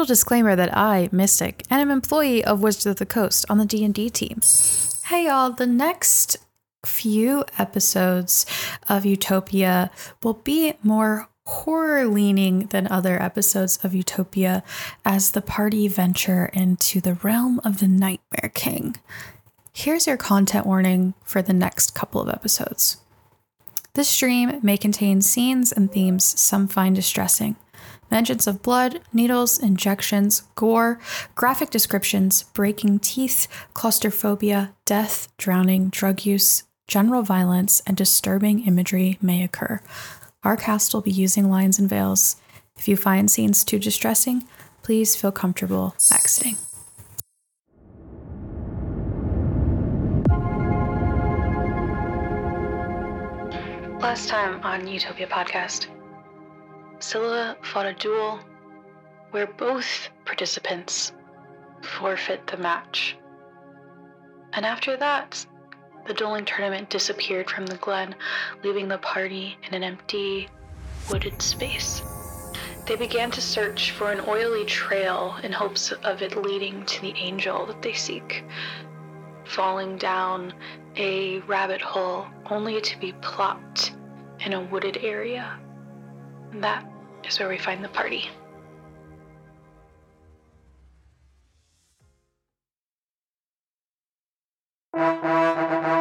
little disclaimer that I, Mystic, am employee of Wizards of the Coast on the D&D team. Hey y'all, the next few episodes of Utopia will be more horror leaning than other episodes of Utopia as the party venture into the realm of the Nightmare King. Here's your content warning for the next couple of episodes. This stream may contain scenes and themes some find distressing. Mentions of blood, needles, injections, gore, graphic descriptions, breaking teeth, claustrophobia, death, drowning, drug use, general violence, and disturbing imagery may occur. Our cast will be using lines and veils. If you find scenes too distressing, please feel comfortable exiting. Last time on Utopia Podcast, Scylla fought a duel where both participants forfeit the match. And after that, the dueling tournament disappeared from the glen, leaving the party in an empty, wooded space. They began to search for an oily trail in hopes of it leading to the angel that they seek, falling down a rabbit hole only to be plopped in a wooded area. And that is where we find the party.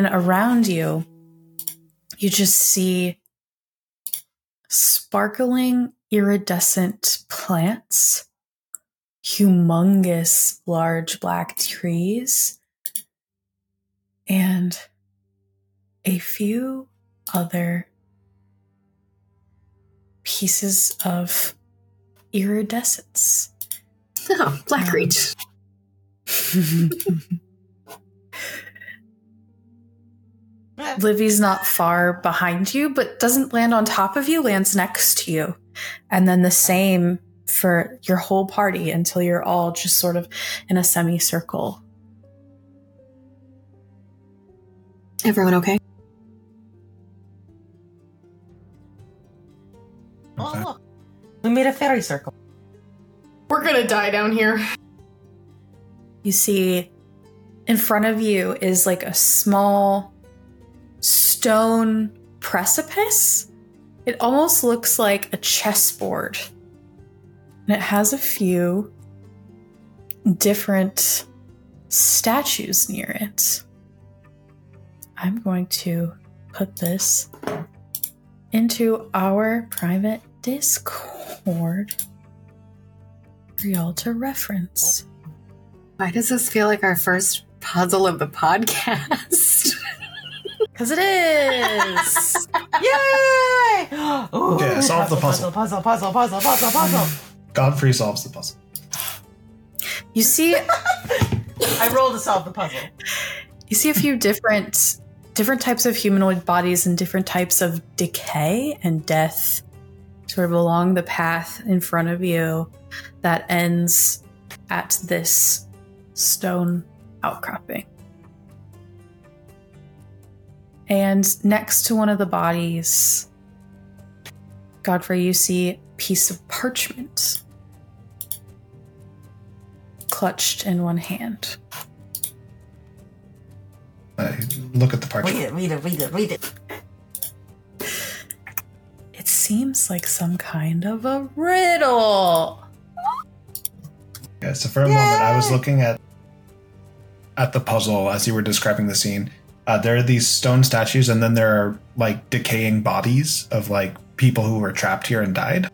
And around you, you just see sparkling iridescent plants, humongous large black trees, and a few other pieces of iridescence. Oh, Blackreach. Livy's not far behind you, but doesn't land on top of you, lands next to you. And then the same for your whole party until you're all just sort of in a semicircle. Everyone okay? Oh, look. We made a fairy circle. We're gonna die down here. You see in front of you is like a small stone precipice. It almost looks like a chessboard. And it has a few different statues near it. I'm going to put this into our private Discord for y'all to reference. Why does this feel like our first puzzle of the podcast? Because it is! Yay! Ooh, Okay, solve the puzzle, puzzle, puzzle, puzzle, puzzle, puzzle. Godfrey solves the puzzle. you see I rolled to solve the puzzle. you see a few different different types of humanoid bodies and different types of decay and death sort of along the path in front of you that ends at this stone outcropping. And next to one of the bodies, Godfrey, you see a piece of parchment clutched in one hand. I look at the parchment. Read it, read it, read it, read it. It seems like some kind of a riddle. Yeah, so for a moment, I was looking at at the puzzle as you were describing the scene. Uh, there are these stone statues, and then there are like decaying bodies of like people who were trapped here and died.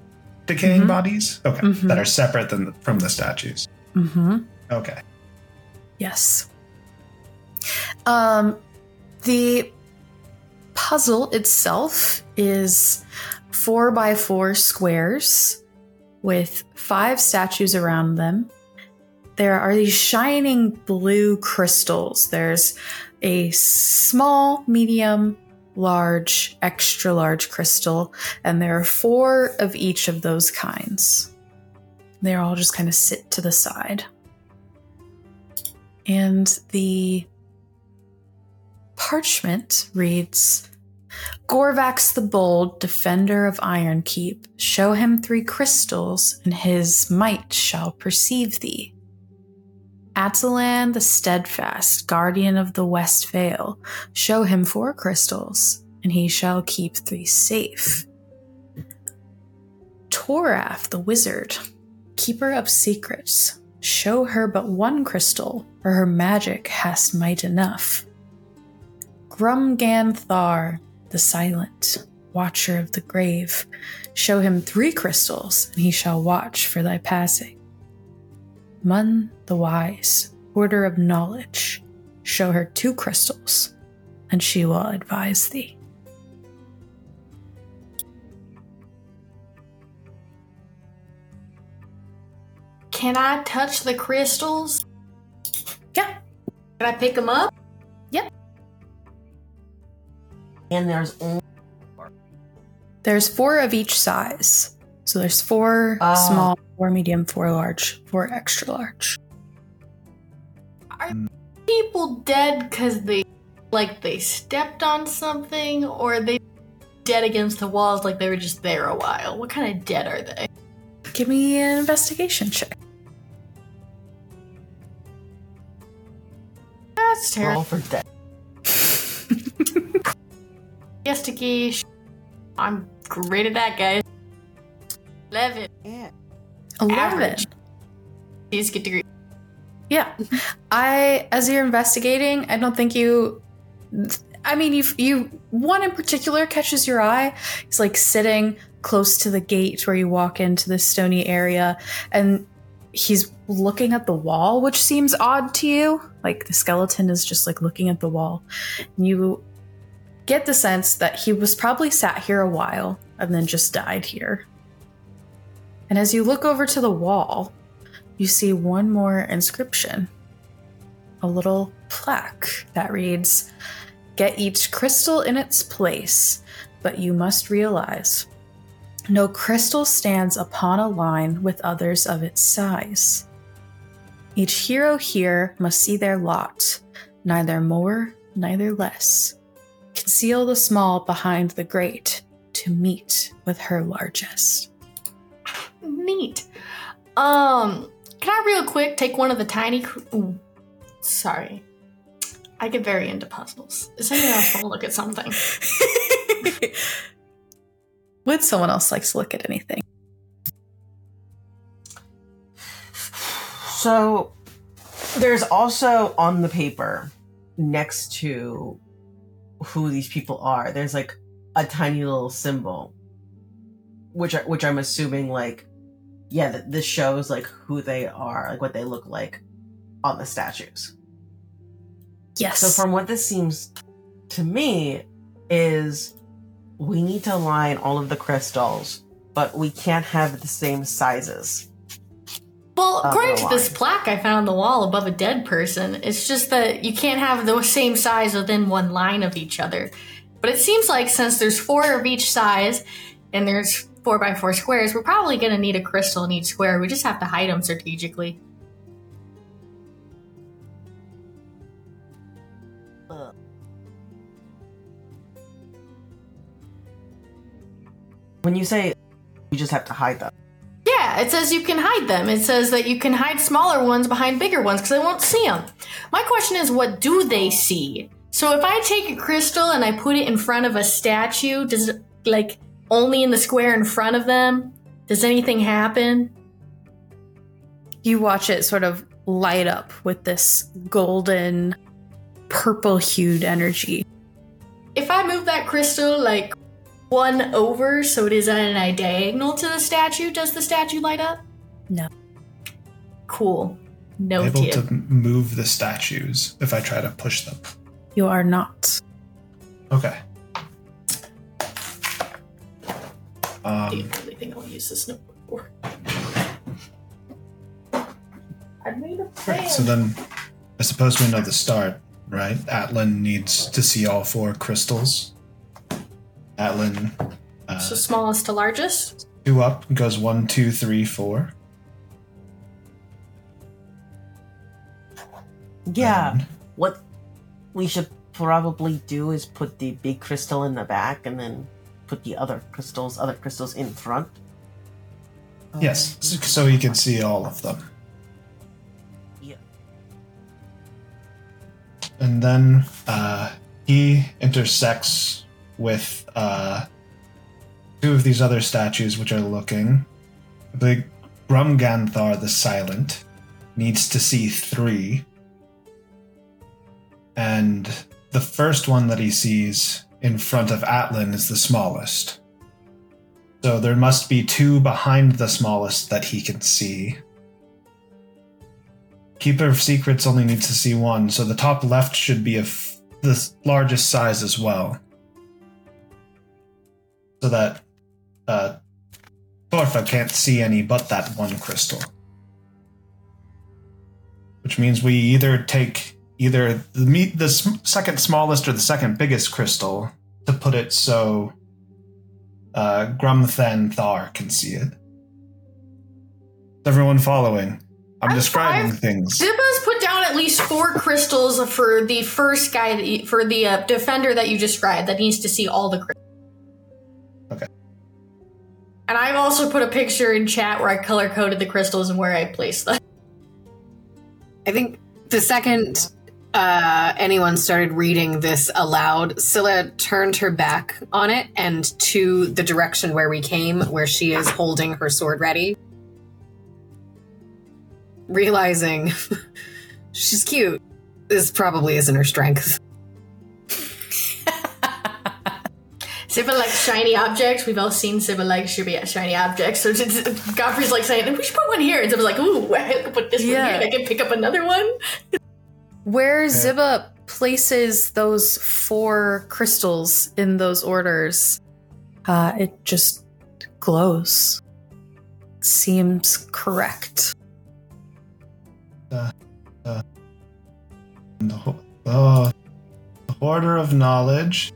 Decaying Mhm. bodies, okay, Mhm. that are separate than from the statues. Mm-hmm. Okay, Yes. Um, the puzzle itself is four by four squares with five statues around them. there are these shining blue crystals. There's a small, medium, large, extra large crystal, and there are four of each of those kinds. They're all just kind of sit to the side. And the parchment reads Gorvax the Bold, defender of Iron Keep, show him three crystals, and his might shall perceive thee. Atalan the Steadfast, guardian of the West Vale, show him four crystals, and he shall keep three safe. Toraf the Wizard, keeper of secrets, show her but one crystal, for her magic hast might enough. Grumgan Thar, the Silent, watcher of the grave, show him three crystals, and he shall watch for thy passing. Mun the Wise, Order of Knowledge, show her two crystals, and she will advise thee. Can I touch the crystals? Yeah. Can I pick them up? Yep. And there's only There's four of each size. So there's four Oh. small, four medium, four large, four extra large. Are people dead because they, like, they stepped on something, or are they dead against the walls like they were just there a while? What kind of dead are they? Give me an investigation check. That's terrible. roll for death. Investigation. I'm great at that, guys. Eleven. Yeah. 11. Average. Please get degree. Yeah. I as you're investigating, I don't think you I mean you you one in particular catches your eye. He's like sitting close to the gate where you walk into this stony area and he's looking at the wall, which seems odd to you. Like the skeleton is just like looking at the wall. And you get the sense that he was probably sat here a while and then just died here. And as you look over to the wall, you see one more inscription a little plaque that reads Get each crystal in its place, but you must realize no crystal stands upon a line with others of its size. Each hero here must see their lot, neither more, neither less. Conceal the small behind the great to meet with her largest. Neat. Um, can I real quick take one of the tiny? Cr- Ooh, sorry, I get very into puzzles. Is anyone else want to look at something? Would someone else like to look at anything? So there's also on the paper next to who these people are. There's like a tiny little symbol, which I, which I'm assuming like yeah, th- this shows like who they are, like what they look like on the statues. Yes. So from what this seems to me is we need to align all of the crystals, but we can't have the same sizes. Well, according to this plaque I found on the wall above a dead person, it's just that you can't have the same size within one line of each other. But it seems like since there's four of each size and there's four by four squares, we're probably going to need a crystal in each square. We just have to hide them strategically. When you say we just have to hide them, Yeah, it says you can hide them. It says that you can hide smaller ones behind bigger ones because they won't see them. My question is, what do they see? So if I take a crystal and I put it in front of a statue, does it like only in the square in front of them? Does anything happen? you watch it sort of light up with this golden, purple hued energy. If I move that crystal like one over so it is at an diagonal to the statue, does the statue light up? No. Cool. No. Able Noted. to move the statues if I try to push them. You are not. Okay. The Um, only thing I'll use this notebook for. I made a plan. so then I suppose we know the start, right? Atlan needs to see all four crystals. Atlan, uh, so smallest to largest. two up, goes one, two, three, four. Yeah. And- What we should probably do is put the big crystal in the back and then put the other crystals, other crystals in front. yes, so he can see all of them. Yeah. And then uh, he intersects with uh, two of these other statues, which are looking. The Grumganthar the Silent needs to see three. And the first one that he sees in front of Atlan is the smallest. So there must be two behind the smallest that he can see. Keeper of Secrets only needs to see one, so the top left should be of the largest size as well. So that uh, Torfa can't see any but that one crystal. Which means we either take either the, me- the sm- second smallest or the second biggest crystal to put it so uh, Grumthan Thar can see it. Is everyone following? I'm, I'm describing five. things. Zibba's put down at least four crystals for the first guy, that you, for the uh, defender that you described, that needs to see all the crystals. Okay. And I've also put a picture in chat where I color coded the crystals and where I placed them. I think the second uh, anyone started reading this aloud, Scylla turned her back on it and to the direction where we came, where she is holding her sword ready. Realizing she's cute. This probably isn't her strength. Zibba likes shiny objects. We've all seen Zibba like shiny shiny objects. So Godfrey's like saying, we should put one here. And Zibba's like, ooh, I can put this one here I can pick up another one. Where Zibba places those four crystals in those orders, uh, it just glows. Seems correct. The, ho- oh, the Hoarder of Knowledge.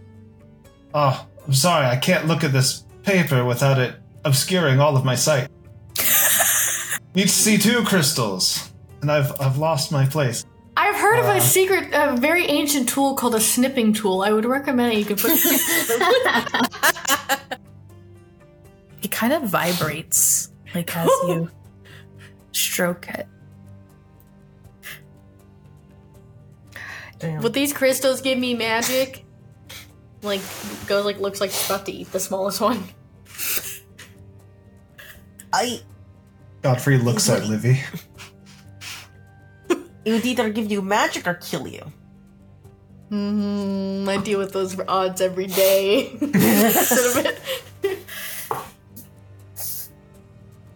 Oh, I'm sorry, I can't look at this paper without it obscuring all of my sight. Need to see two crystals, and I've I've lost my place. I've heard of Uh. a secret, a very ancient tool called a snipping tool. I would recommend it. You can put It It kind of vibrates, like as you stroke it. Damn. Would these crystals give me magic? Like, goes like looks like about to eat the smallest one. I Godfrey looks at Livy. It would either give you magic or kill you. Hmm. I deal with those odds every day. Sort of it.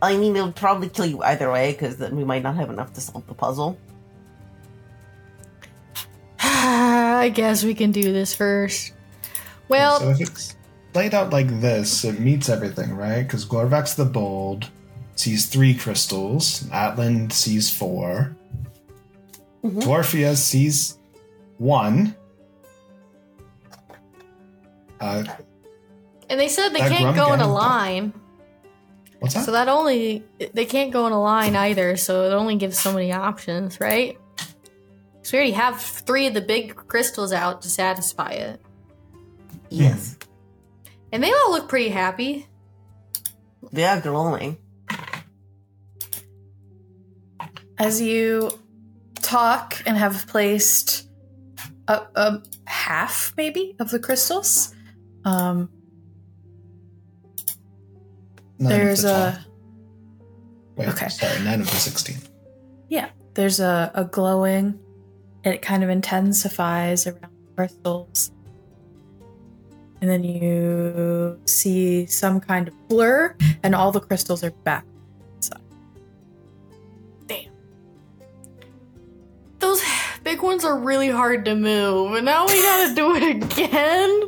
I mean, it would probably kill you either way because then we might not have enough to solve the puzzle. I guess we can do this first. Well, so if it's laid out like this, it meets everything, right? Because Glorvax the Bold sees three crystals, Atlan sees 4 Dwarfia sees one. Uh, and they said they can't go in a line. what's that? So that only they can't go in a line either, so it only gives so many options, right? So we already have three of the big crystals out to satisfy it. Yes. And they all look pretty happy. They are glowing. As you talk and have placed a, a half, maybe, of the crystals, um, there's the a Wait, okay. sorry, nine of the 16. yeah, there's a, a glowing. It kind of intensifies around the crystals, and then you see some kind of blur, and all the crystals are back. Those big ones are really hard to move, and now we gotta do it again.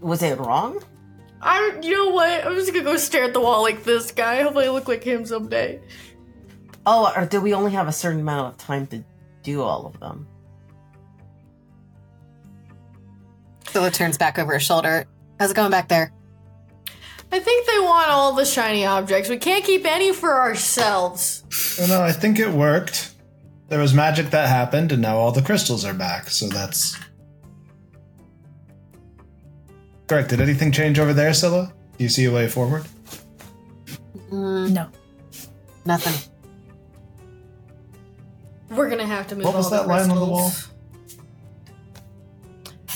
Was it wrong? I, you know what? I'm just gonna go stare at the wall like this guy. Hopefully, I look like him someday. Oh, or did we only have a certain amount of time to do all of them? Scylla turns back over her shoulder. How's it going back there? I think they want all the shiny objects. We can't keep any for ourselves. Well, no, I think it worked. There was magic that happened, and now all the crystals are back. So that's correct. Did anything change over there, Scylla? Do you see a way forward? Mm, No. nothing. We're gonna have to move. What was all that the line on the wall?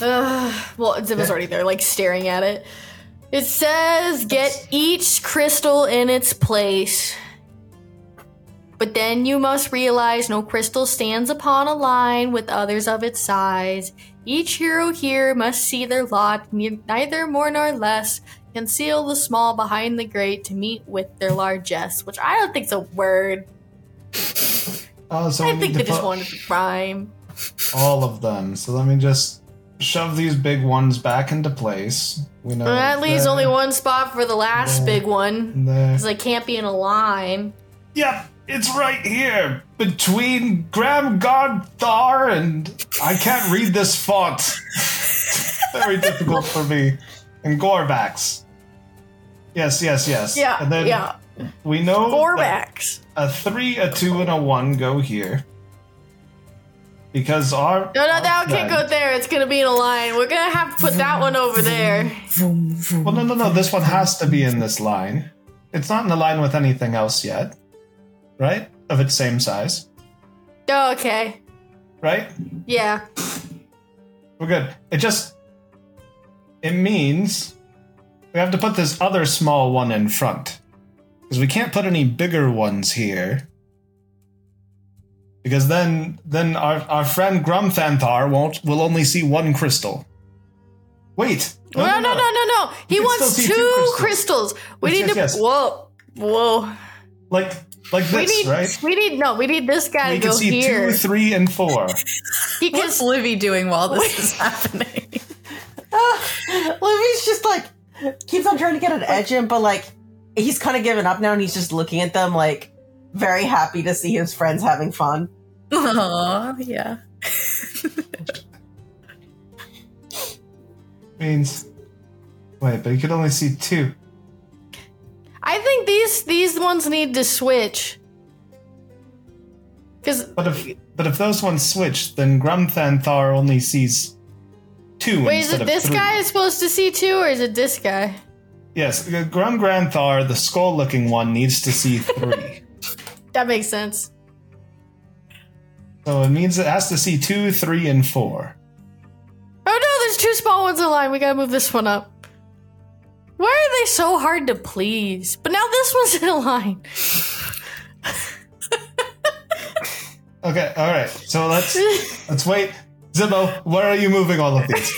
Uh, well, Zip was Yeah. already there, like staring at it. It says, "Get each crystal in its place." But then you must realize no crystal stands upon a line with others of its size. Each hero here must see their lot, neither more nor less. Conceal the small behind the great to meet with their largesse, which I don't think's a word. Oh, so I think they just wanted to rhyme. all of them. So let me just shove these big ones back into place. We know And that leaves only one spot for the last there, big one. Because they can't be in a line. Yep, it's right here between Graham Thar and I can't read this font. Very difficult for me. And Gorvax. Yes, yes, yes. Yeah, And then yeah. we know Gorvax. a three, a two, and a one go here. Because our No, no, our that can't go there. It's gonna be in a line. We're gonna have to put that one over there. Well, no, no, no. This one has to be in this line. It's not in the line with anything else yet, right? Of its same size, Oh, okay. right? Yeah. We're good. It just it means we have to put this other small one in front because we can't put any bigger ones here. Because then, then our, our friend Grumthanthar won't will only see one crystal. Wait, No, no, no, no, no. He wants still see two, two crystals. We Yes, need yes, to. yes. Whoa, whoa. Like like We this, need. right? We need. No, we need this guy We to can go see here. two, three, and four. he can. What's Livy doing while this is happening? Livy's just like keeps on trying to get an edge in, but like he's kind of given up now, and he's just looking at them like very happy to see his friends having fun. Aw, yeah. Means wait, but you could only see two. I think these these ones need to switch. Because But if but if those ones switch, then Grumthanthar only sees two wait, is it this three. guy is supposed to see two, or is it this guy? Yes, Grum Granthar, the skull-looking one, needs to see three. That makes sense. so it means it has to see two, three, and four. Oh no, there's two small ones in line. We gotta move this one up. Why are they so hard to please? But now this one's in a line. Okay, all right. So let's let's wait. Zibba, where are you moving all of these?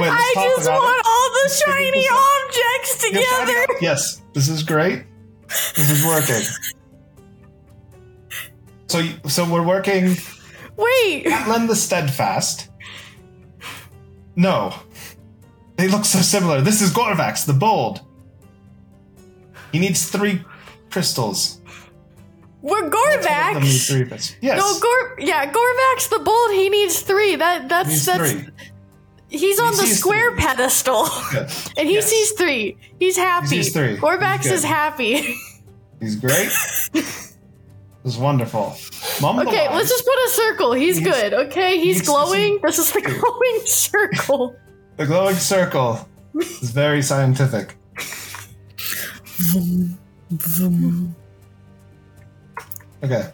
Wait, I just want it. all the Let's shiny objects together. Yes, this is great. This is working. So, so we're working. Wait, Lend the steadfast. No, they look so similar. This is Gorvax, the bold. He needs three crystals. we're Both of them need three crystals. Yes, No, Gor. Yeah, Gorvax the bold. He needs three. That that's he that's. three. He's on the square three. pedestal, and he Yes. sees three. He's happy. sees three. Gorvax He's is happy. He's great. this is wonderful. Mum the okay, let's just put a circle. He's, He's- good. Okay, he's needs to glowing. This is the glowing circle. The glowing circle is very scientific. Okay.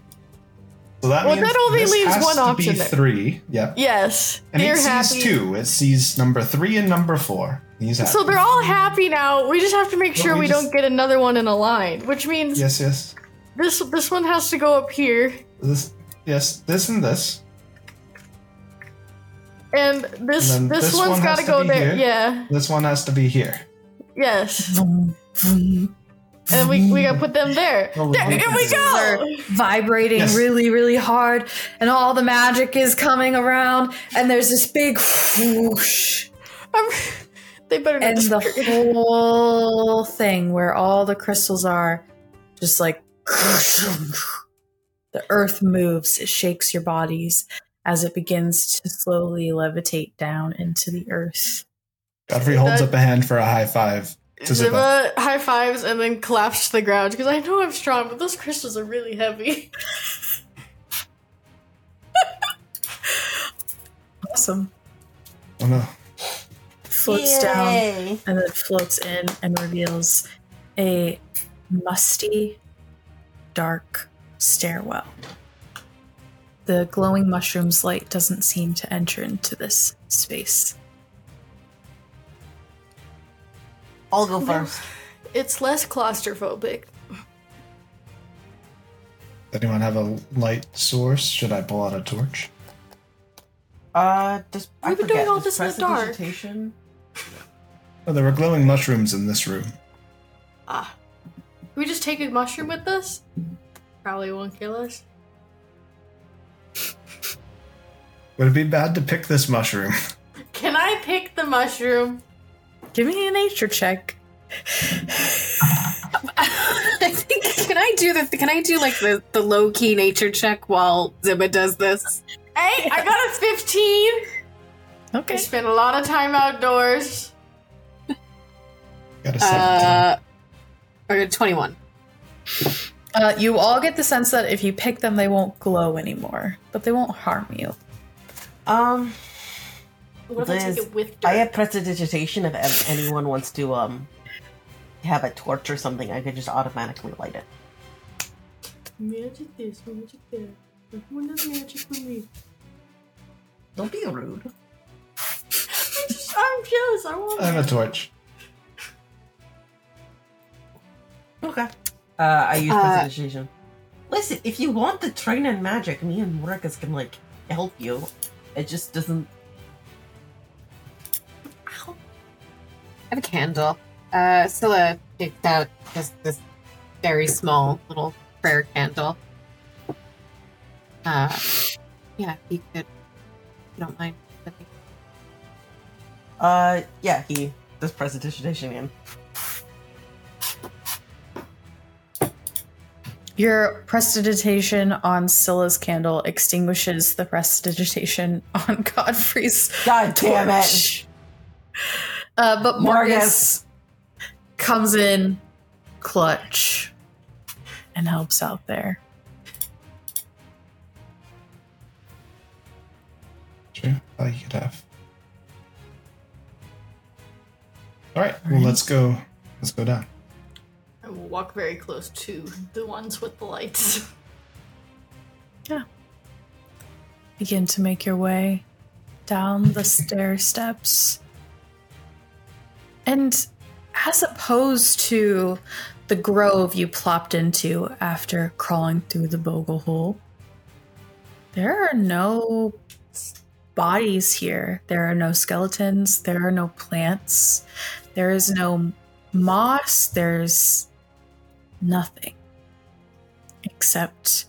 So that Well, means that only leaves one option there. three. Yep. Yes, And they're it sees happy. two. It sees number three and number four. He's happy. So they're all happy now. We just have to make Well, sure we we, just- don't get another one in a line, which means yes, yes. this this one has to go up here, This, yes, this and this. And this And this, this one's one got has to to go there. here. Yeah. This one has to be here. Yes. And we we gotta put them there. Oh, we there here we go. They're vibrating Yes. really, really hard, and all the magic is coming around, and there's this big whoosh, I'm- they better not and the whole thing where all the crystals are just like The earth moves, it shakes your bodies as it begins to slowly levitate down into the earth. Godfrey holds up a hand for a high five to Zibba. Zibba high fives and then collapses to the ground because I know I'm strong, but those crystals are really heavy. Awesome. Oh no. Floats down and then floats in and reveals a musty, dark stairwell. The glowing mushroom's light doesn't seem to enter into this space. I'll go first. It's less claustrophobic. Does anyone have a light source? Should I pull out a torch? Uh, just I We've been forget. doing all does this in the dark. prestidigitation- Oh, there were glowing mushrooms in this room. Ah. Can we just take a mushroom with us? Probably won't kill us. Would it be bad to pick this mushroom? Can I pick the mushroom? Give me a nature check. I think can I do the can I do like the, the low key nature check while Zibba does this? Hey, I got a 15. I Okay. spent a lot of time outdoors. Got a 17. Uh, or twenty one. Uh, you all get the sense that if you pick them, they won't glow anymore, but they won't harm you. Um, What if I Liz, take it with dirt? I have prestidigitation. If anyone wants to um have a torch or something, I could just automatically light it. Magic this, magic that. Everyone does magic for me. Don't be rude. I'm jealous. I want I have a torch. Okay. Uh, I use Uh, prestidigitation. Listen, if you want to train in magic, me and Morgus can like help you. It just doesn't. I have a candle. Uh, Scylla picked out just this very small little prayer candle. Uh, yeah, he could. If you don't mind. Uh, yeah, he does prestidigitation again. Your prestidigitation on Scylla's candle extinguishes the prestidigitation on Godfrey's God damn it! Uh, but Morgus comes in clutch and helps out there. Sure. Oh, you could have. All right. Well, let's go. Let's go down. Walk very close to the ones with the lights. Yeah. Begin to make your way down the stair steps. And as opposed to the grove you plopped into after crawling through the bogle hole, there are no bodies here. There are no skeletons. There are no plants. There is no moss. There's nothing except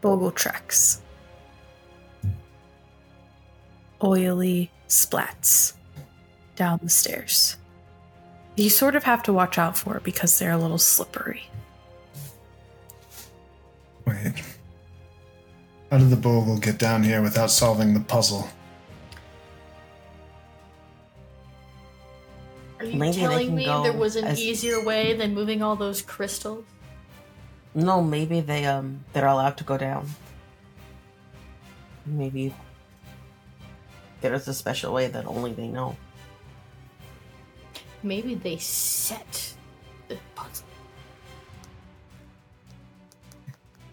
bogle tracks oily splats down the stairs. You sort of have to watch out for because they're a little slippery. Wait. How did the bogle get down here without solving the puzzle? Are you Maybe telling me go there was an as- easier way than moving all those crystals? No, maybe they um they're allowed to go down. Maybe there's a special way that only they know. Maybe they set the puzzle.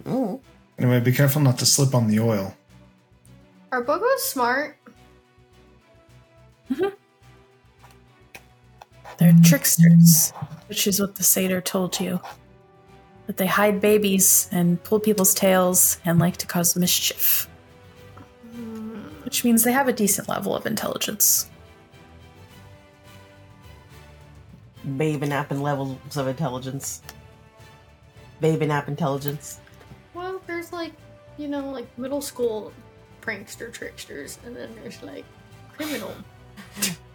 Mm. Anyway, be careful not to slip on the oil. Are Bogos smart? They're mm. tricksters, which is what the satyr told you. That they hide babies and pull people's tails and like to cause mischief. Which means they have a decent level of intelligence. Babe and app and levels of intelligence. Babe and app intelligence. Well, there's like, you know, like middle school prankster tricksters, and then there's like criminal.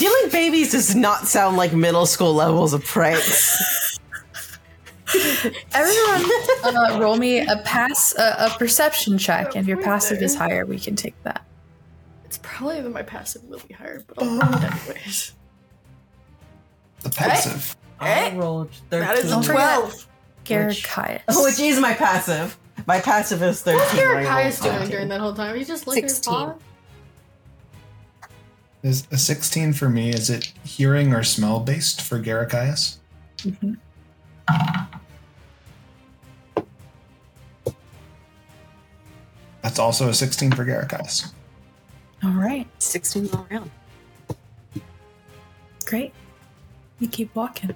Stealing babies does not sound like middle school levels of pranks. Everyone, uh, roll me a pass, uh, a perception check. And if your passive is higher, we can take that. It's probably that my passive will be higher, but I'll roll it anyways. The passive. I rolled 13. That is a 12. Garakias. Oh, which is my passive. My passive is 13. What's I Garrett doing 13. during that whole time? He's just looking at his 16. paw. Is a 16 for me, is it hearing or smell based for Garakias? Mhm. That's also a 16 for Garakias. All right, 16 all around. great. You keep walking.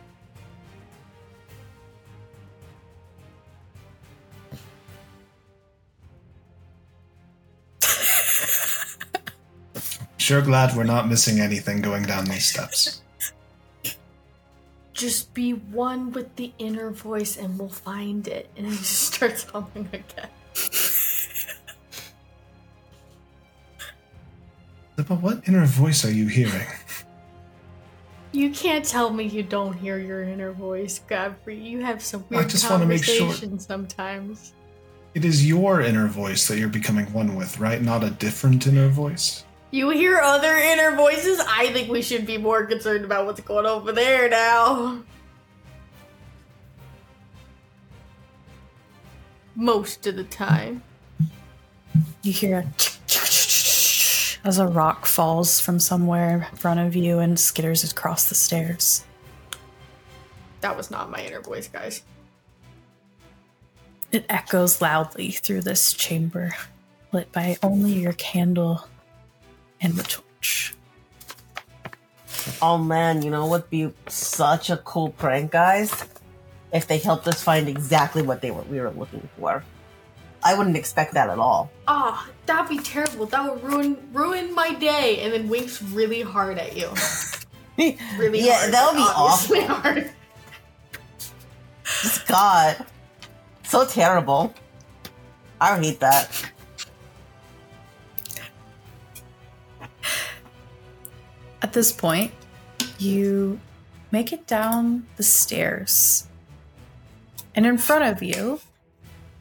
Sure glad we're not missing anything going down these steps. Just be one with the inner voice and we'll find it. And he just starts humming again. But what inner voice are you hearing? You can't tell me you don't hear your inner voice, Godfrey. You have some I weird just wanna make sure- conversations sometimes. It is your inner voice that you're becoming one with, right? Not a different inner voice. You hear other inner voices? I think we should be more concerned about what's going over there now. Most of the time. You hear a as a rock falls from somewhere in front of you and skitters across the stairs. That was not my inner voice, guys. It echoes loudly through this chamber, lit by only your candle and the torch. Oh man, you know what'd be such a cool prank, guys? If they helped us find exactly what they were we were looking for. I wouldn't expect that at all. Ah, that'd be terrible. That would ruin ruin my day. And then winks really hard at you. Really yeah, hard. that would be obviously awful. hard. God, so terrible. I hate that. At this point, you make it down the stairs. And in front of you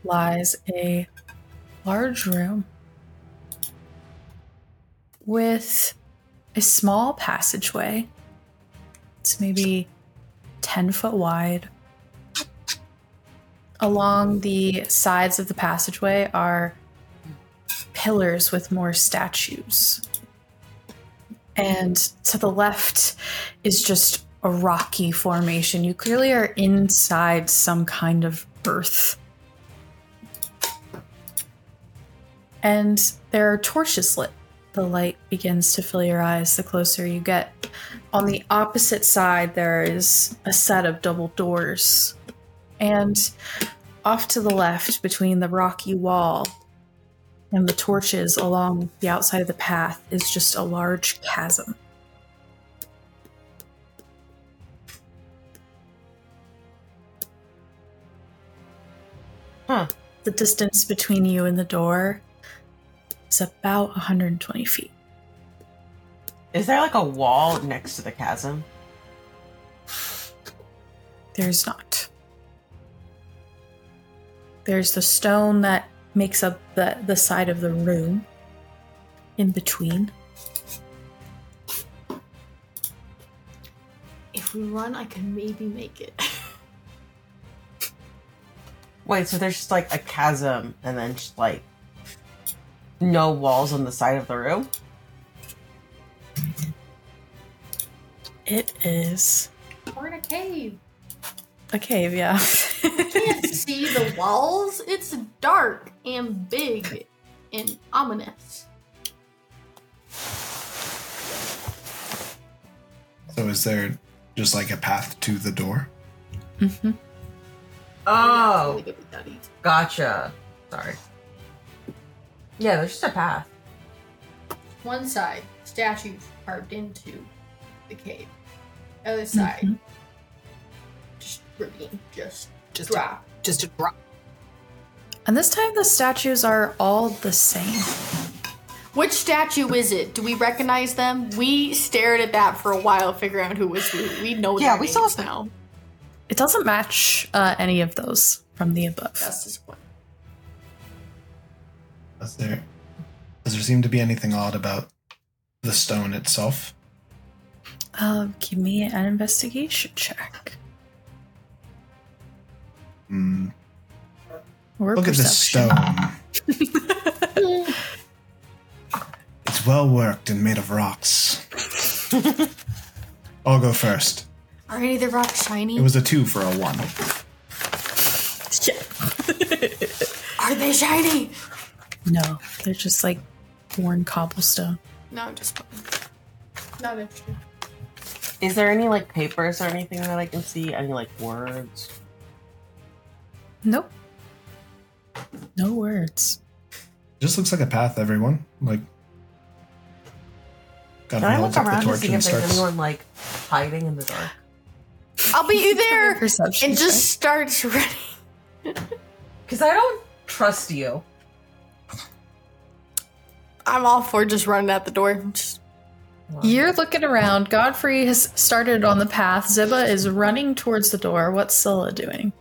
lies a large room with a small passageway. It's maybe 10 foot wide. Along the sides of the passageway are pillars with more statues. And to the left is just a rocky formation. You clearly are inside some kind of earth. And there are torches lit. The light begins to fill your eyes the closer you get. On the opposite side, there is a set of double doors. And off to the left, between the rocky wall and the torches along the outside of the path, is just a large chasm. Huh. The distance between you and the door is about 120 feet. Is there like a wall next to the chasm? There's not. There's the stone that makes up the, the side of the room in between. If we run, I can maybe make it. Wait, so there's just like a chasm and then just like no walls on the side of the room? It is We're in a cave. a cave, yeah. Can't see the walls. It's dark and big and ominous. So is there just like a path to the door? Mm hmm Oh, Really good with that easy. gotcha. Sorry. Yeah, there's just a path. One side, statues carved into the cave. Other side, Mhm. just ravine, just Just drop. just a drop. And this time the statues are all the same. Which statue is it? Do we recognize them? We stared at that for a while, figuring out who was who. We know Yeah, we saw names some- now. It doesn't match uh, any of those from the above. That's disappointing. Is there does there seem to be anything odd about the stone itself? Uh, give me an investigation check. Hmm. Or Look at this stone. it's well worked and made of rocks. I'll go first. Are any of the rocks shiny? It was a two for a one. Are they shiny? No, they're just like worn cobblestone. No, I'm just not interested. Is there any like papers or anything that I can see? Any like words? Nope. No words. Just looks like a path, everyone. Like Can Gotta I look up the around to see if there's starts. anyone like hiding in the dark? I'll beat you there Perception and just starts running. Because I don't trust you. I'm all for just running out the door. Just You're looking around. Godfrey has started on the path. Zibba is running towards the door. What's Scylla doing?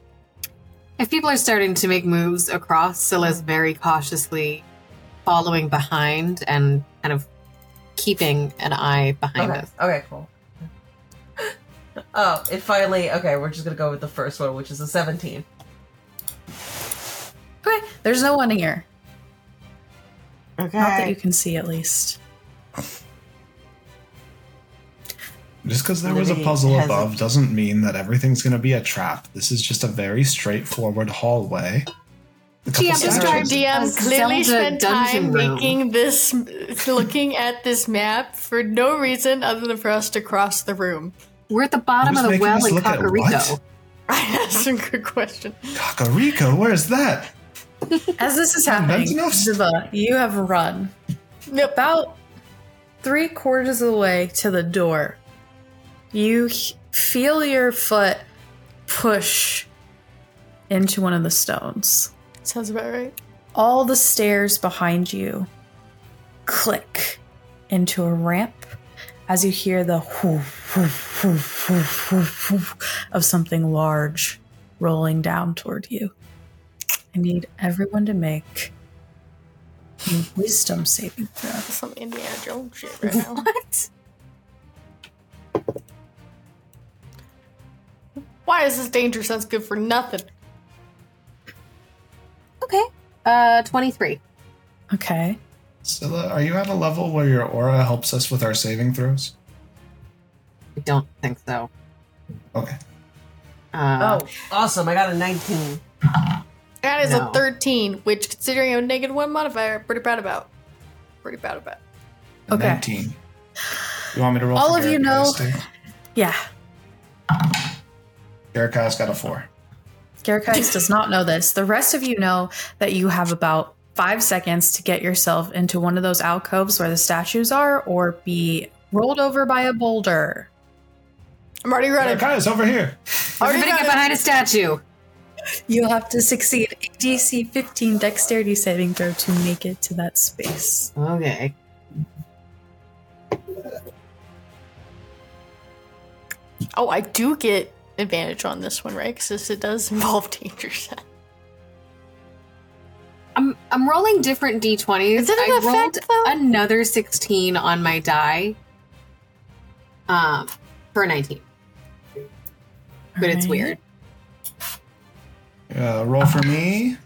If people are starting to make moves across, Scylla's very cautiously following behind and kind of keeping an eye behind Okay. us. Okay. Cool. Oh, it finally. Okay, we're just gonna go with the first one, which is a 17. Okay, there's no one here. Okay. Not that you can see, at least. just because there was a puzzle has a- above doesn't mean that everything's gonna be a trap. This is just a very straightforward hallway. A couple GM, statues. describe- our DM clearly spent time room. making this, looking at this map for no reason other than for us to cross the room. We're at the bottom of the well in look Kakariko. what? That's a good question. Kakariko, where's that? As this is happening, that's enough. Zibba, you have run about three quarters of the way to the door. You feel your foot push into one of the stones. Sounds about right. all the stairs behind you click into a ramp as you hear the whoof, whoof, whoof, whoof, whoof, whoof of something large rolling down toward you. I need everyone to make a wisdom saving throw. Some Indiana Jones shit right now. What? Why is this danger sense good for nothing? Okay. Uh, 23. Okay. Scylla, are you at a level where your aura helps us with our saving throws? I don't think so. Okay. Uh, Oh, awesome! I got a 19. That is No. a 13, which, considering a negative one modifier, pretty proud about. Pretty proud about. Okay. 19. You want me to roll All for of you know- Yeah. Garrett got a 4. Garakias does not know this. The rest of you know that you have about five seconds to get yourself into one of those alcoves where the statues are or be rolled over by a boulder. I'm already running. Garrett over here. Already everybody get behind a statue. You'll have to succeed a DC 15 dexterity saving throw to make it to that space. Okay. Oh, I do get advantage on this one, right? Because it does involve danger set. I'm I'm rolling different d20s. Is it an I effect, rolled though? another 16 on my die. Um, for a 19. But it's Alright. weird. Uh, roll for me.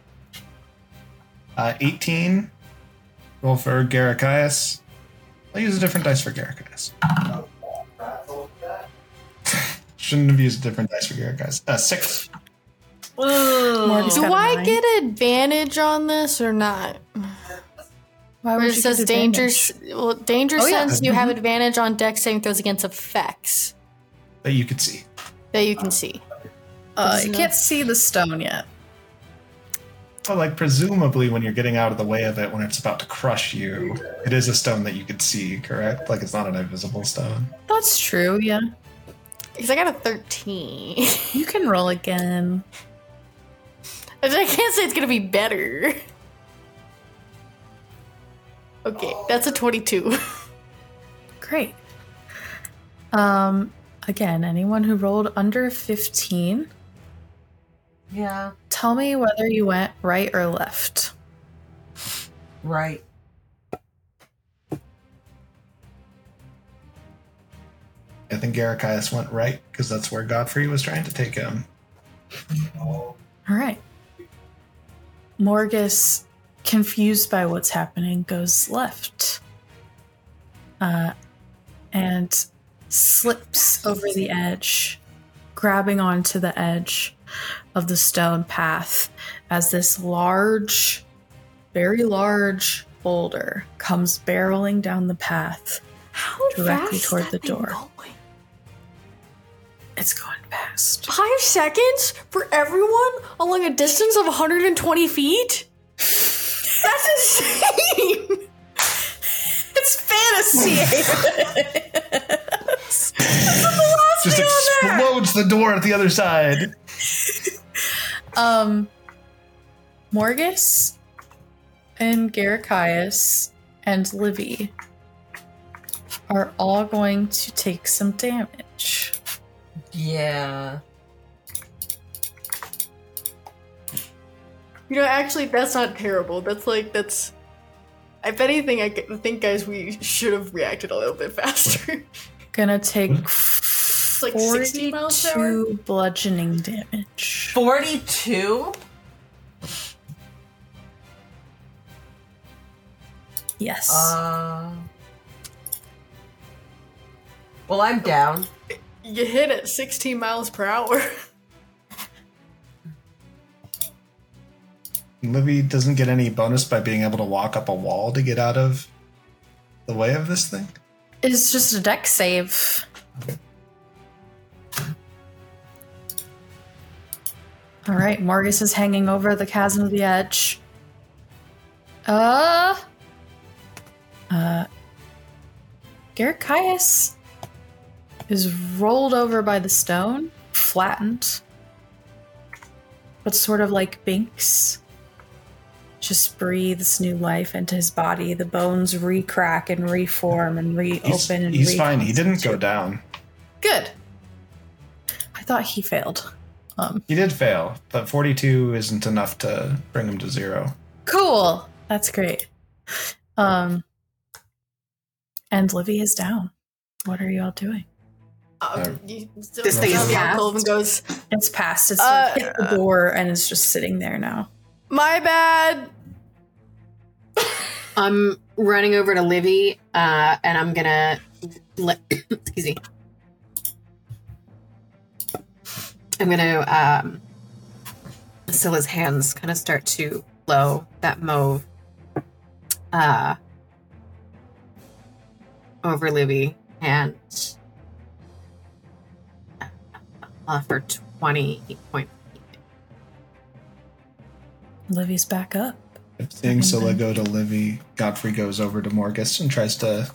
Uh, 18. Roll for Garakias. I'll use a different dice for Garakias. Shouldn't have used a different dice for guys. Uh, 6. Morgan's Do I nine. get advantage on this or not? Why Where would it you says get danger, advantage? well, danger Oh, yeah. you have advantage on dex saving throws against effects That you could see. that you can see. Uh, you can't see the stone yet. But like presumably when you're getting out of the way of it when it's about to crush you, it is a stone that you could see, correct? Like it's not an invisible stone. That's true, yeah. Because I got a 13. You can roll again. I can't say it's going to be better. Okay, that's a 22. Great. Um, again, anyone who rolled under 15 Yeah. Tell me whether you went right or left. Right. I think Garakias went right because that's where Godfrey was trying to take him. All right. Morgus, confused by what's happening, goes left. Uh, and slips over the edge, grabbing onto the edge of the stone path as this large, very large boulder comes barreling down the path How Directly toward the door. going? It's going past. Five seconds for everyone along a distance of 120 feet? That's insane! It's fantasy! Just explodes the door at the other side. Um, Morgus and Garakias and Livy are all going to take some damage. Yeah. You know, actually, that's not terrible. That's like, that's. If anything, I think, guys, we should have reacted a little bit faster. Gonna take It's like 60 miles per hour. 42 bludgeoning damage. 42? Yes. Uh. Well, I'm down. You hit at 16 miles per hour. Livy doesn't get any bonus by being able to walk up a wall to get out of the way of this thing. it's just a dex save. All right, Morgus is hanging over the chasm of the edge. Uh. Uh. Garakias is rolled over by the stone, flattened, but sort of like Binks. Just breathes new life into his body. The bones re-crack and reform and reopen He's, and he's fine. He didn't go down. Good. I thought he failed. Um, He did fail, but 42 isn't enough to bring him to zero. cool. That's great. Um, and Livy is down. What are you all doing? You still This thing is Sylvia past? Colvin goes, It's past. It's Uh, hit the door and it's just sitting there now. My bad. I'm running over to Livy, uh, and I'm gonna let. excuse me. I'm gonna um, Scylla's hands kind of start to blow that mauve uh, over Livy and offer 20 point. Livy's back up. Seeing Scylla go to Livy, Godfrey goes over to Morgus and tries to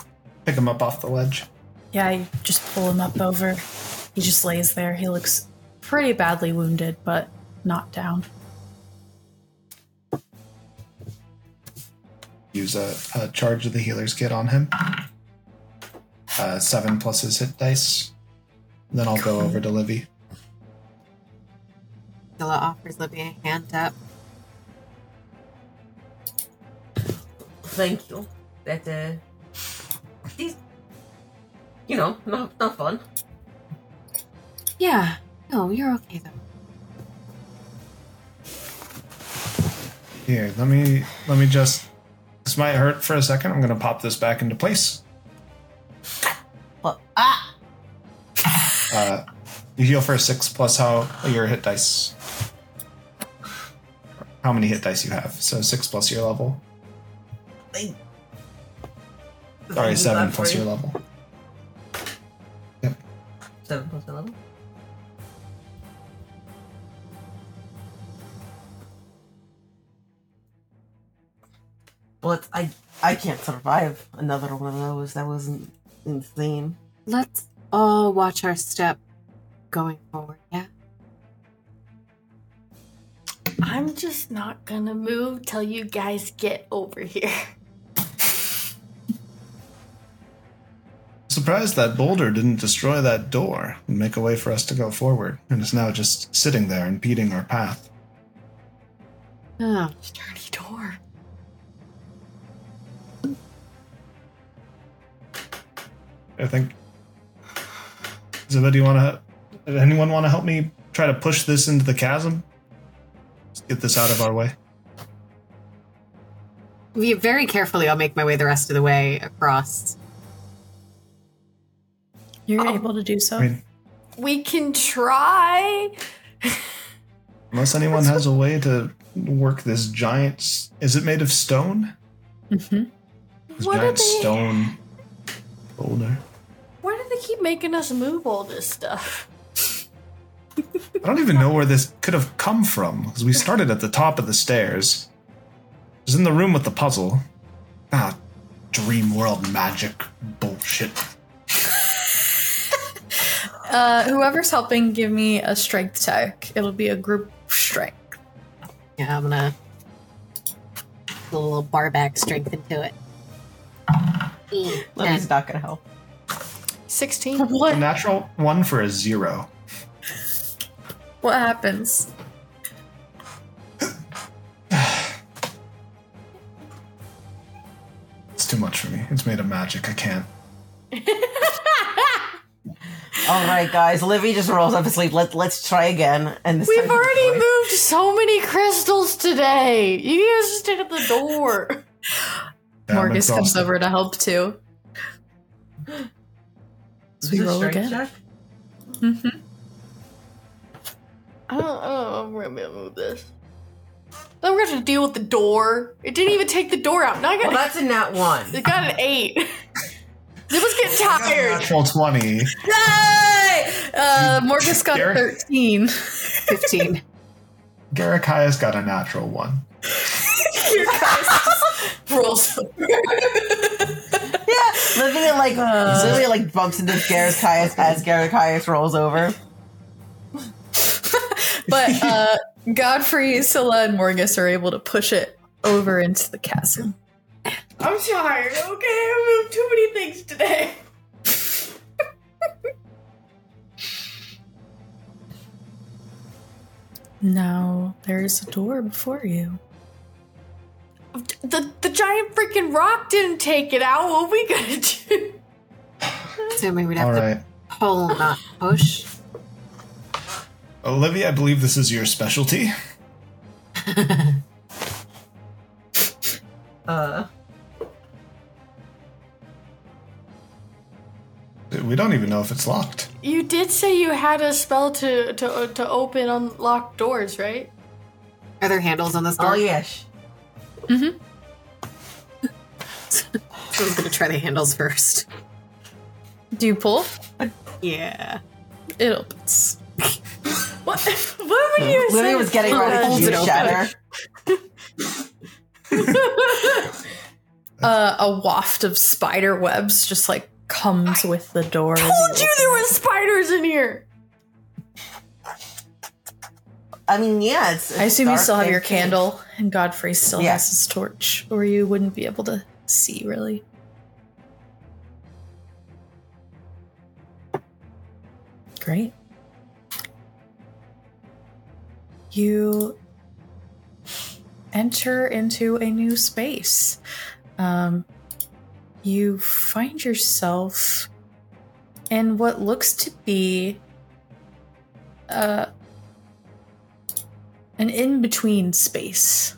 pick him up off the ledge. Yeah, you just pull him up over. He just lays there. He looks pretty badly wounded, but not down. Use a, a charge of the healer's kit on him. Uh, seven plus his hit dice. Then I'll go over to Livy. Scylla offers Livy a hand up. Thank you. That, uh. These. You know, not, not fun. Yeah. No, you're okay though. Here, let me let me just. This might hurt for a second. I'm gonna pop this back into place. But, ah! Uh, you heal for six plus how your hit dice. How many hit dice you have? So six plus your level. They- Sorry, seven plus your you? level. Seven plus my level? Well, it's, I I can't survive another one of those. That wasn't insane. Let's all watch our step going forward, yeah? I'm just not gonna move till you guys get over here. Surprised that boulder didn't destroy that door and make a way for us to go forward, and is now just sitting there impeding our path. Oh, Sturdy door. I think. Zibba, do you want to? Anyone want to help me try to push this into the chasm? Let's get this out of our way. we very carefully. I'll make my way the rest of the way across. You're Oh. able to do so. I mean, We can try. unless anyone has a way to work this giant. Is it made of stone? Mm-hmm. This What giant they? stone boulder. Why do they keep making us move all this stuff? I don't even know where this could have come from because we started at the top of the stairs. It was in the room with the puzzle. Ah, dream world magic bullshit. Uh, whoever's helping, give me a strength check. It'll be a group strength. Yeah, I'm gonna put a little bar back strength into it. Lily's not gonna help. 16. A What? natural one for a zero. What happens? It's too much for me. It's made of magic. I can't. All right, guys. Livy just rolls up his sleeve. Let Let's try again. And this We've time already moved so many crystals today. You guys just stayed at the door. Yeah, I'm Morgus comes exhausted. over to help too. Is So we this a roll strength again. check? hmm I don't, I don't know if we're gonna be able to move this. Then we're gonna have to deal with the door. It didn't even take the door out. Now I Well, that's a nat one. it got an 8. It was getting I got a tired. Natural 20. Yay! Uh, Morgus got Derek? 13. Fifteen. Garrick has got a natural one. Your guys just rolls Yeah, Livy like Uh. Livy like bumps into Garakias as Garakias rolls over. But uh, Godfrey, Scylla, and Morgus are able to push it over into the chasm. I'm tired, okay? I moved too many things today. Now there's a door before you. The, the giant freaking rock didn't take it out. What are we gonna do? Assuming we'd have All to right. pull, not push. Olivia, I believe this is your specialty. Uh, We don't even know if it's locked. You did say you had a spell to to to open unlocked doors, right? Are there handles on this door? oh yes. So I was gonna try the handles first. Do you pull? Yeah. It opens. What? What would you Livy say? was getting ready Holds to it do shatter. Uh, a waft of spider webs just like comes with the door. as told you there it. were spiders in here. I mean, yeah, it's. I it's assume you still have your clean. candle, and Godfrey still Yeah. has his torch, or you wouldn't be able to see really. Great. You enter into a new space. Um, you find yourself in what looks to be uh, an in between space.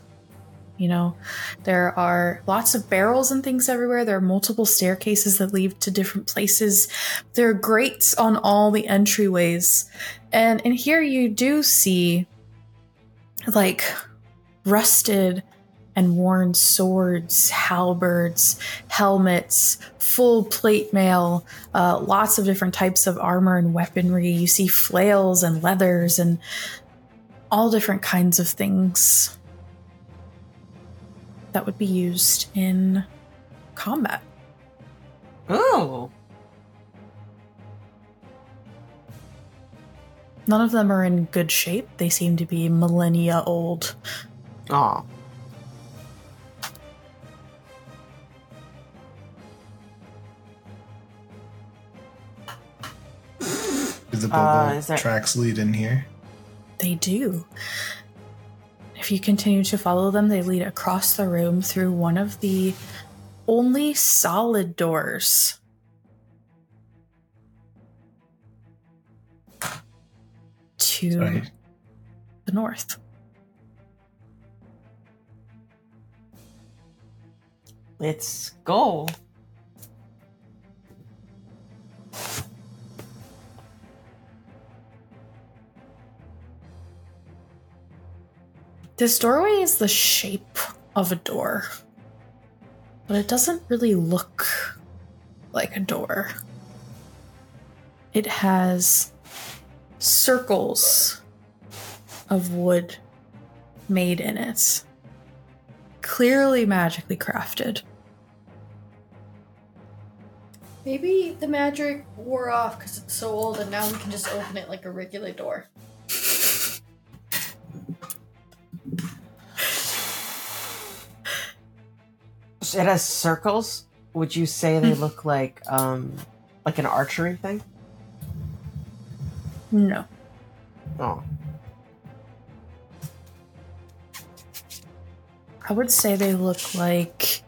You know, there are lots of barrels and things everywhere. There are multiple staircases that lead to different places. There are grates on all the entryways. And in here, you do see like rusted and worn swords, halberds, helmets, full plate mail, uh, lots of different types of armor and weaponry. You see flails and leathers and all different kinds of things that would be used in combat. Ooh. None of them are in good shape. They seem to be millennia old. Aw. the Bobo Uh, there- tracks lead in here? They do. If you continue to follow them, they lead across the room through one of the only solid doors. To Sorry. the north. Let's go. This doorway is the shape of a door, but it doesn't really look like a door. It has circles of wood made in it, clearly magically crafted. Maybe the magic wore off because it's so old and now we can just open it like a regular door. It has circles. Would you say they look like um like an archery thing? No. Oh. I would say they look like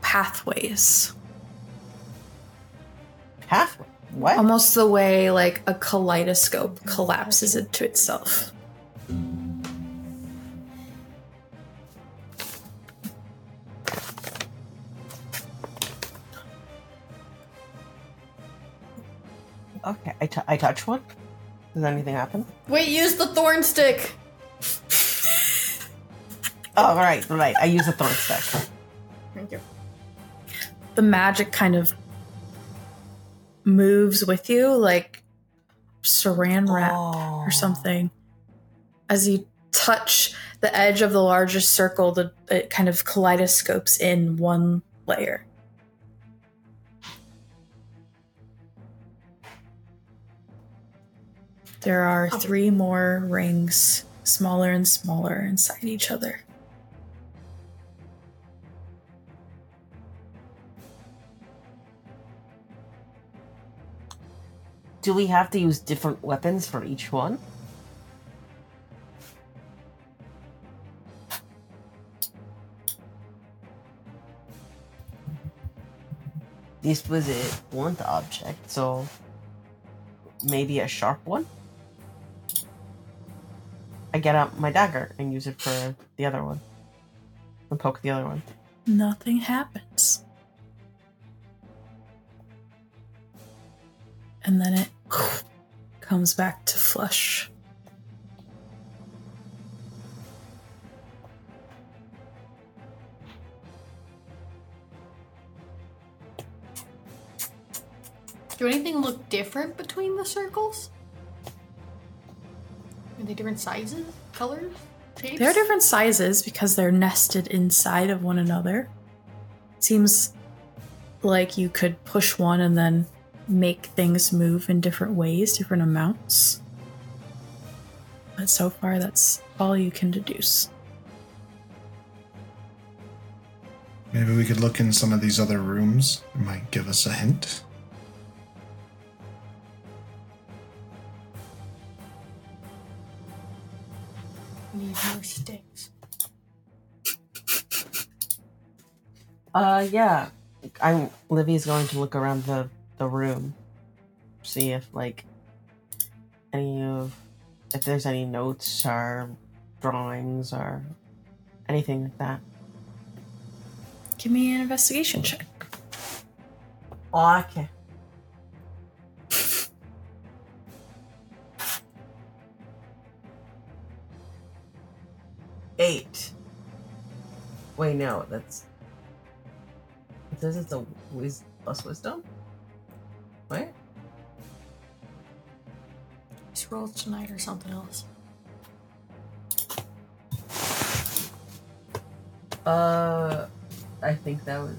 pathways. Halfway. What? Almost the way like a kaleidoscope collapses into itself. Okay. I, t- I touch one. Does anything happen? Wait, use the thorn stick! Oh, right, right. I use a thorn stick. Thank you. The magic kind of moves with you like saran wrap Oh. or something. As you touch the edge of the largest circle, the it kind of kaleidoscopes in one layer. There are oh. three more rings, smaller and smaller, inside each other. Do we have to use different weapons for each one? This was a blunt object, so maybe a sharp one? I get out my dagger and use it for the other one. And poke the other one. Nothing happens. And then it comes back to flush. Do anything look different between the circles? Are they different sizes, colors, shapes? They're different sizes because they're nested inside of one another. Seems like you could push one and then make things move in different ways, different amounts. But so far, that's all you can deduce. Maybe we could look in some of these other rooms. It might give us a hint. Uh, yeah. I'm Livy's going to look around the the room, see if like any of if there's any notes or drawings or anything like that. Give me an investigation check. Oh, okay. Eight. Wait, no, that's. Says it's a wiz plus wisdom. What? These rolls tonight or something else. Uh, I think that was.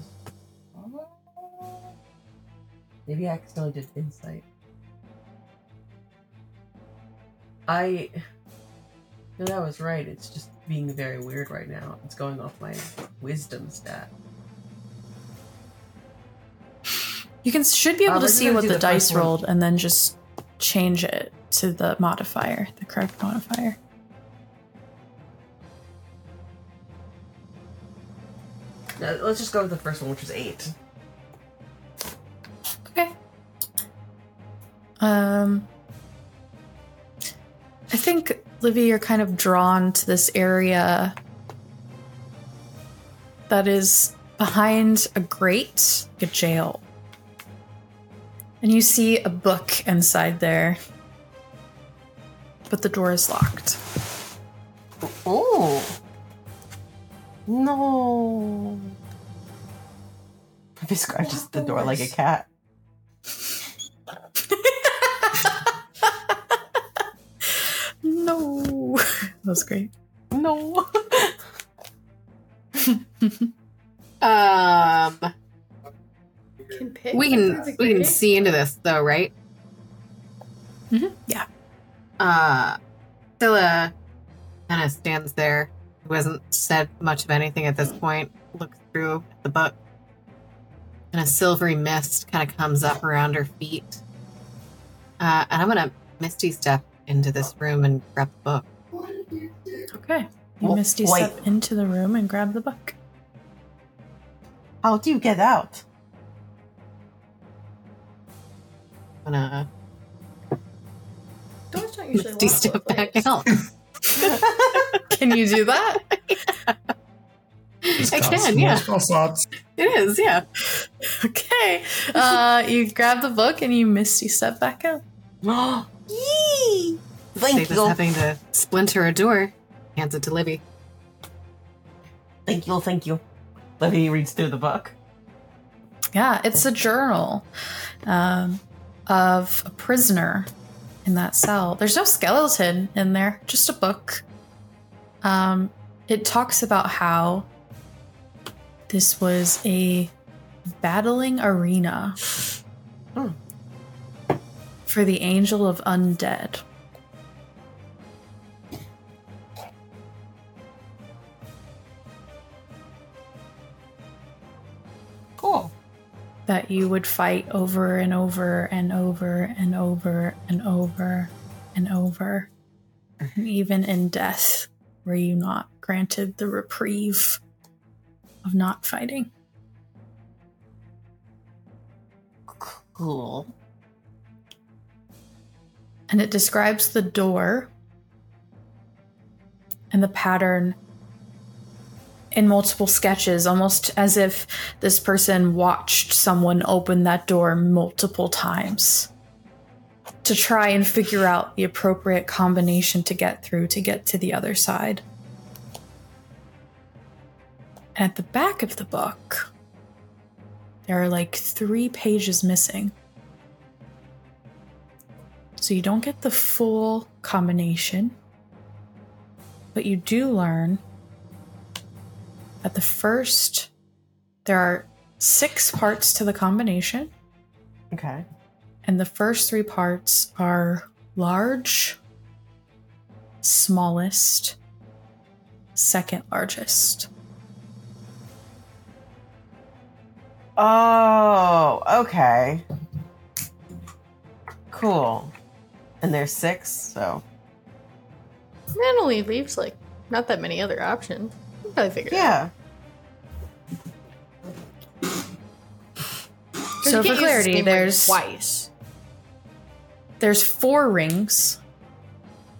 Maybe I accidentally did insight. I. No, that was right. It's just being very weird right now. It's going off my wisdom stat. You can should be able Uh, to see what the, dice rolled and then just change it to the modifier, the correct modifier. Uh, Let's just go with the first one, which was eight. Okay. Um, I think Livy, you're kind of drawn to this area that is behind a grate, like a jail, and you see a book inside there, but the door is locked. Oh. No. He scratches the door like a cat. No, that was great. No. Um, Can pick we can we can see into this though, right? Yeah. Uh, Scylla kind of stands there, who hasn't said much of anything at this point. Looks through the book, and a silvery mist kind of comes up around her feet. Uh, and I'm gonna misty step into this room and grab the book. Okay. You Well, misty wait. step into the room and grab the book. How do you get out? Gonna Doors don't usually misty lock step both back ways. out. Can you do that? Just I can, yeah. It is, yeah. Okay. Uh, you grab the book and you misty step back out. Yee! Thank Save us you. having to splinter a door. Hands it to Livy. Thank you, thank you. Livy reads through the book. Yeah, it's a journal um, of a prisoner in that cell. There's no skeleton in there, just a book. Um, it talks about how this was a battling arena Hmm. for the angel of undead. That you would fight over and over and over and over and over and over. And even in death, were you not granted the reprieve of not fighting? Cool. And it describes the door and the pattern in multiple sketches, almost as if this person watched someone open that door multiple times to try and figure out the appropriate combination to get through to get to the other side. And at the back of the book, there are like three pages missing. So you don't get the full combination, but you do learn that the first, there are six parts to the combination, Okay. and the first three parts are large, smallest, second largest. Oh, okay. Cool. And there's six, so That only leaves like not that many other options. You probably figure out. yeah. So for can't use the clarity, there's twice. there's four rings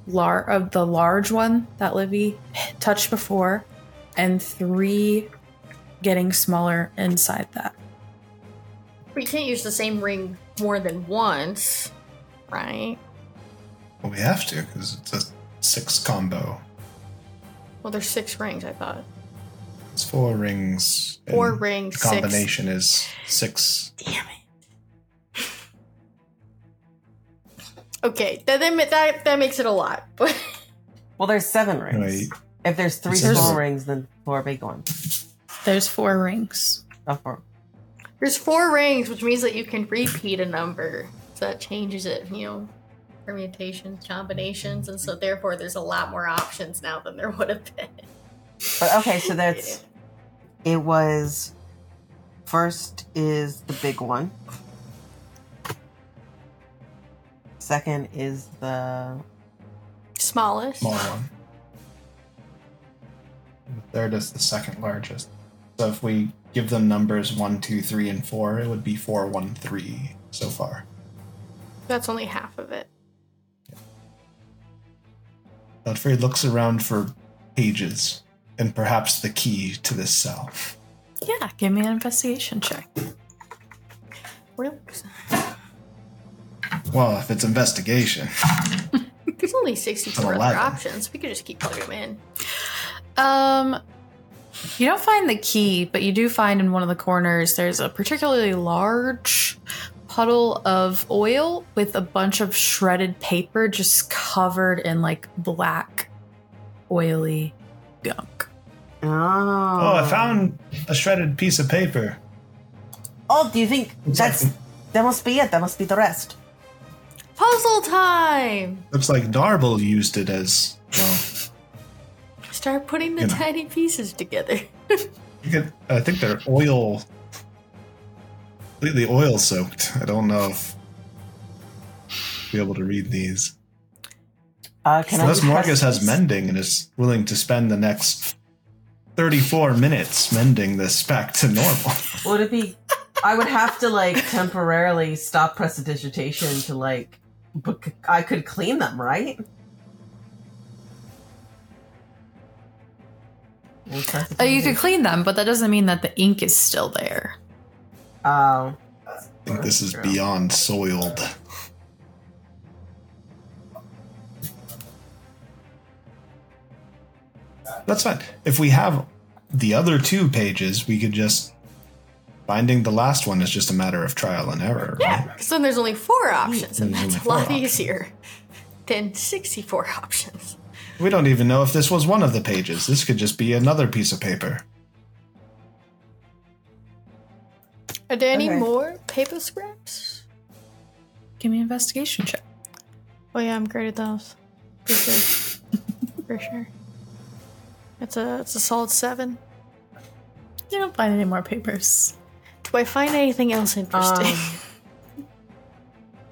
lar- of the large one that Livy touched before and three getting smaller inside that But you can't use the same ring more than once, right? Well, we have to because it's a six combo. Well, there's six rings. I thought It's four rings. four rings. The Six. combination is six. Damn it. Okay, that, that that that makes it a lot. But Well, there's seven rings. Wait. If there's three There's- small rings, then four big ones. there's four rings Oh, four. there's four rings, which means that you can repeat a number. So that changes it, you know, permutations, combinations, and so therefore there's a lot more options now than there would have been. But okay, so that's It was first is the big one. Second is the smallest. Small one. The third is the second largest. So if we give them numbers one, two, three, and four, it would be four, one, three so far. That's only half of it. Godfrey looks around for pages and perhaps the key to this cell. Yeah, give me an investigation check. Well, if it's investigation, There's only 64 other options. We could just keep plugging them in. Um, you don't find the key, but you do find in one of the corners there's a particularly large puddle of oil with a bunch of shredded paper just covered in like black, oily gunk. Oh. oh, I found a shredded piece of paper. Oh, do you think that's that must be it? That must be the rest. Puzzle time! Looks like Darble used it as well. Start putting the You know. tiny pieces together. You could, I think they're oil, completely oil soaked. I don't know if be able to read these. Uh, can Unless I Marcus press has this? mending and is willing to spend the next 34 minutes mending this back to normal. Would it be? I would have to like temporarily stop prestidigitation to like, but c- I could clean them, right? Well, Uh, you could clean them, but that doesn't mean that the ink is still there. Oh, I think this is True. beyond soiled. That's fine. If we have the other two pages, we could just. Finding the last one is just a matter of trial and error, Yeah, right? because then there's only four options, and There's that's a lot options. easier than 64 options. We don't even know if this was one of the pages. This could just be another piece of paper. Are there any Okay. more paper scraps? Give me an investigation check. Oh yeah, I'm great at those. For sure. For sure. It's a it's a solid seven. You don't find any more papers. Do I find anything else interesting? Um,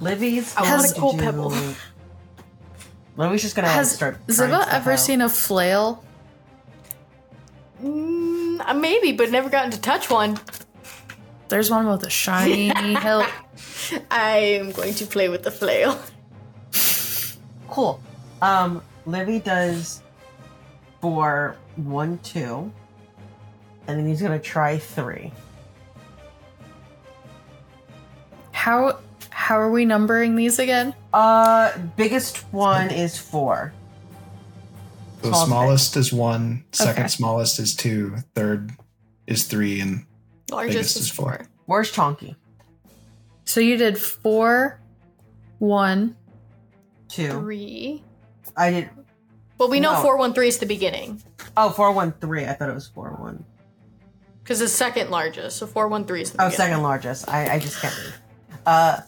Livy's. I going want a to coal do- pebble. Livy's just gonna Has start. trying Zibba stuff ever out. seen a flail? mm, uh, maybe, but never gotten to touch one. There's one with a shiny hilt. I am going to play with the flail. Cool. Um, Livy does for one, two, and then he's gonna try three. How how are we numbering these again? Uh, biggest one is four. The Small smallest is one, second Okay. smallest is two, third is three, and Largest Biggest is is four. four. Where's Chonky? So you did four, one. Two. Three. I did. Well, we know No. four one three is the beginning Oh, four, one, three. I thought it was four, one. because it's second largest. So four one three is the Oh, beginning. second largest. I, I just can't read. Uh,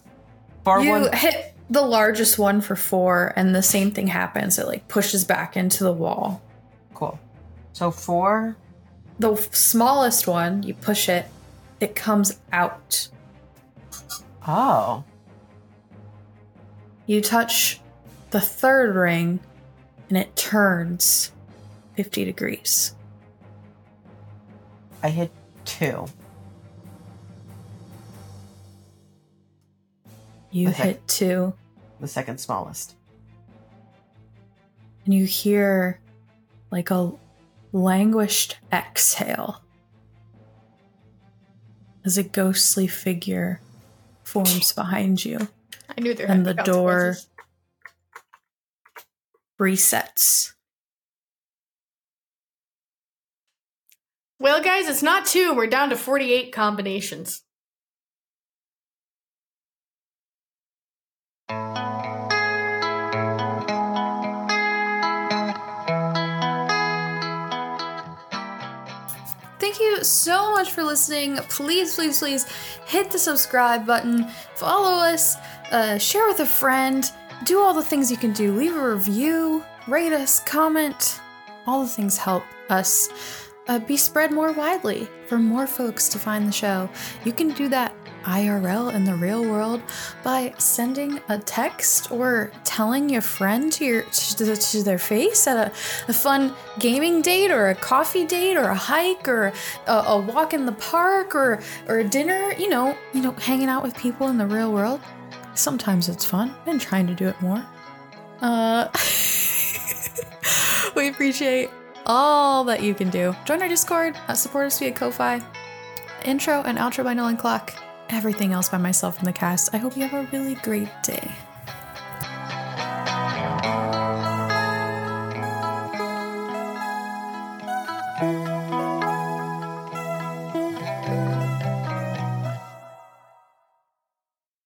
four, You one. hit the largest one for four, and the same thing happens. It like pushes back into the wall. Cool. So four. The f- smallest one, you push it, it comes out. Oh. You touch the third ring, and it turns 50 degrees. I hit two. You Okay. hit two, The second smallest. and you hear like a languished exhale as a ghostly figure forms behind you. I knew there And had the door- consequences. Resets. Well, guys, it's not two. We're down to forty-eight combinations. Thank you so much for listening. Please, please, please hit the subscribe button, follow us, uh, share with a friend, do all the things you can do. Leave a review, rate us, comment. All the things help us. uh, be spread more widely for more folks to find the show. You can do that IRL in the real world by sending a text or telling your friend to your to, to their face at a, a, fun gaming date or a coffee date or a hike or a, a walk in the park or or a dinner. You know, you know, hanging out with people in the real world. Sometimes it's fun. and trying to do it more. Uh, we appreciate all that you can do. Join our Discord, support us via Ko-Fi. Intro and outro by Nolan Clock. Everything else by myself and the cast. I hope you have a really great day.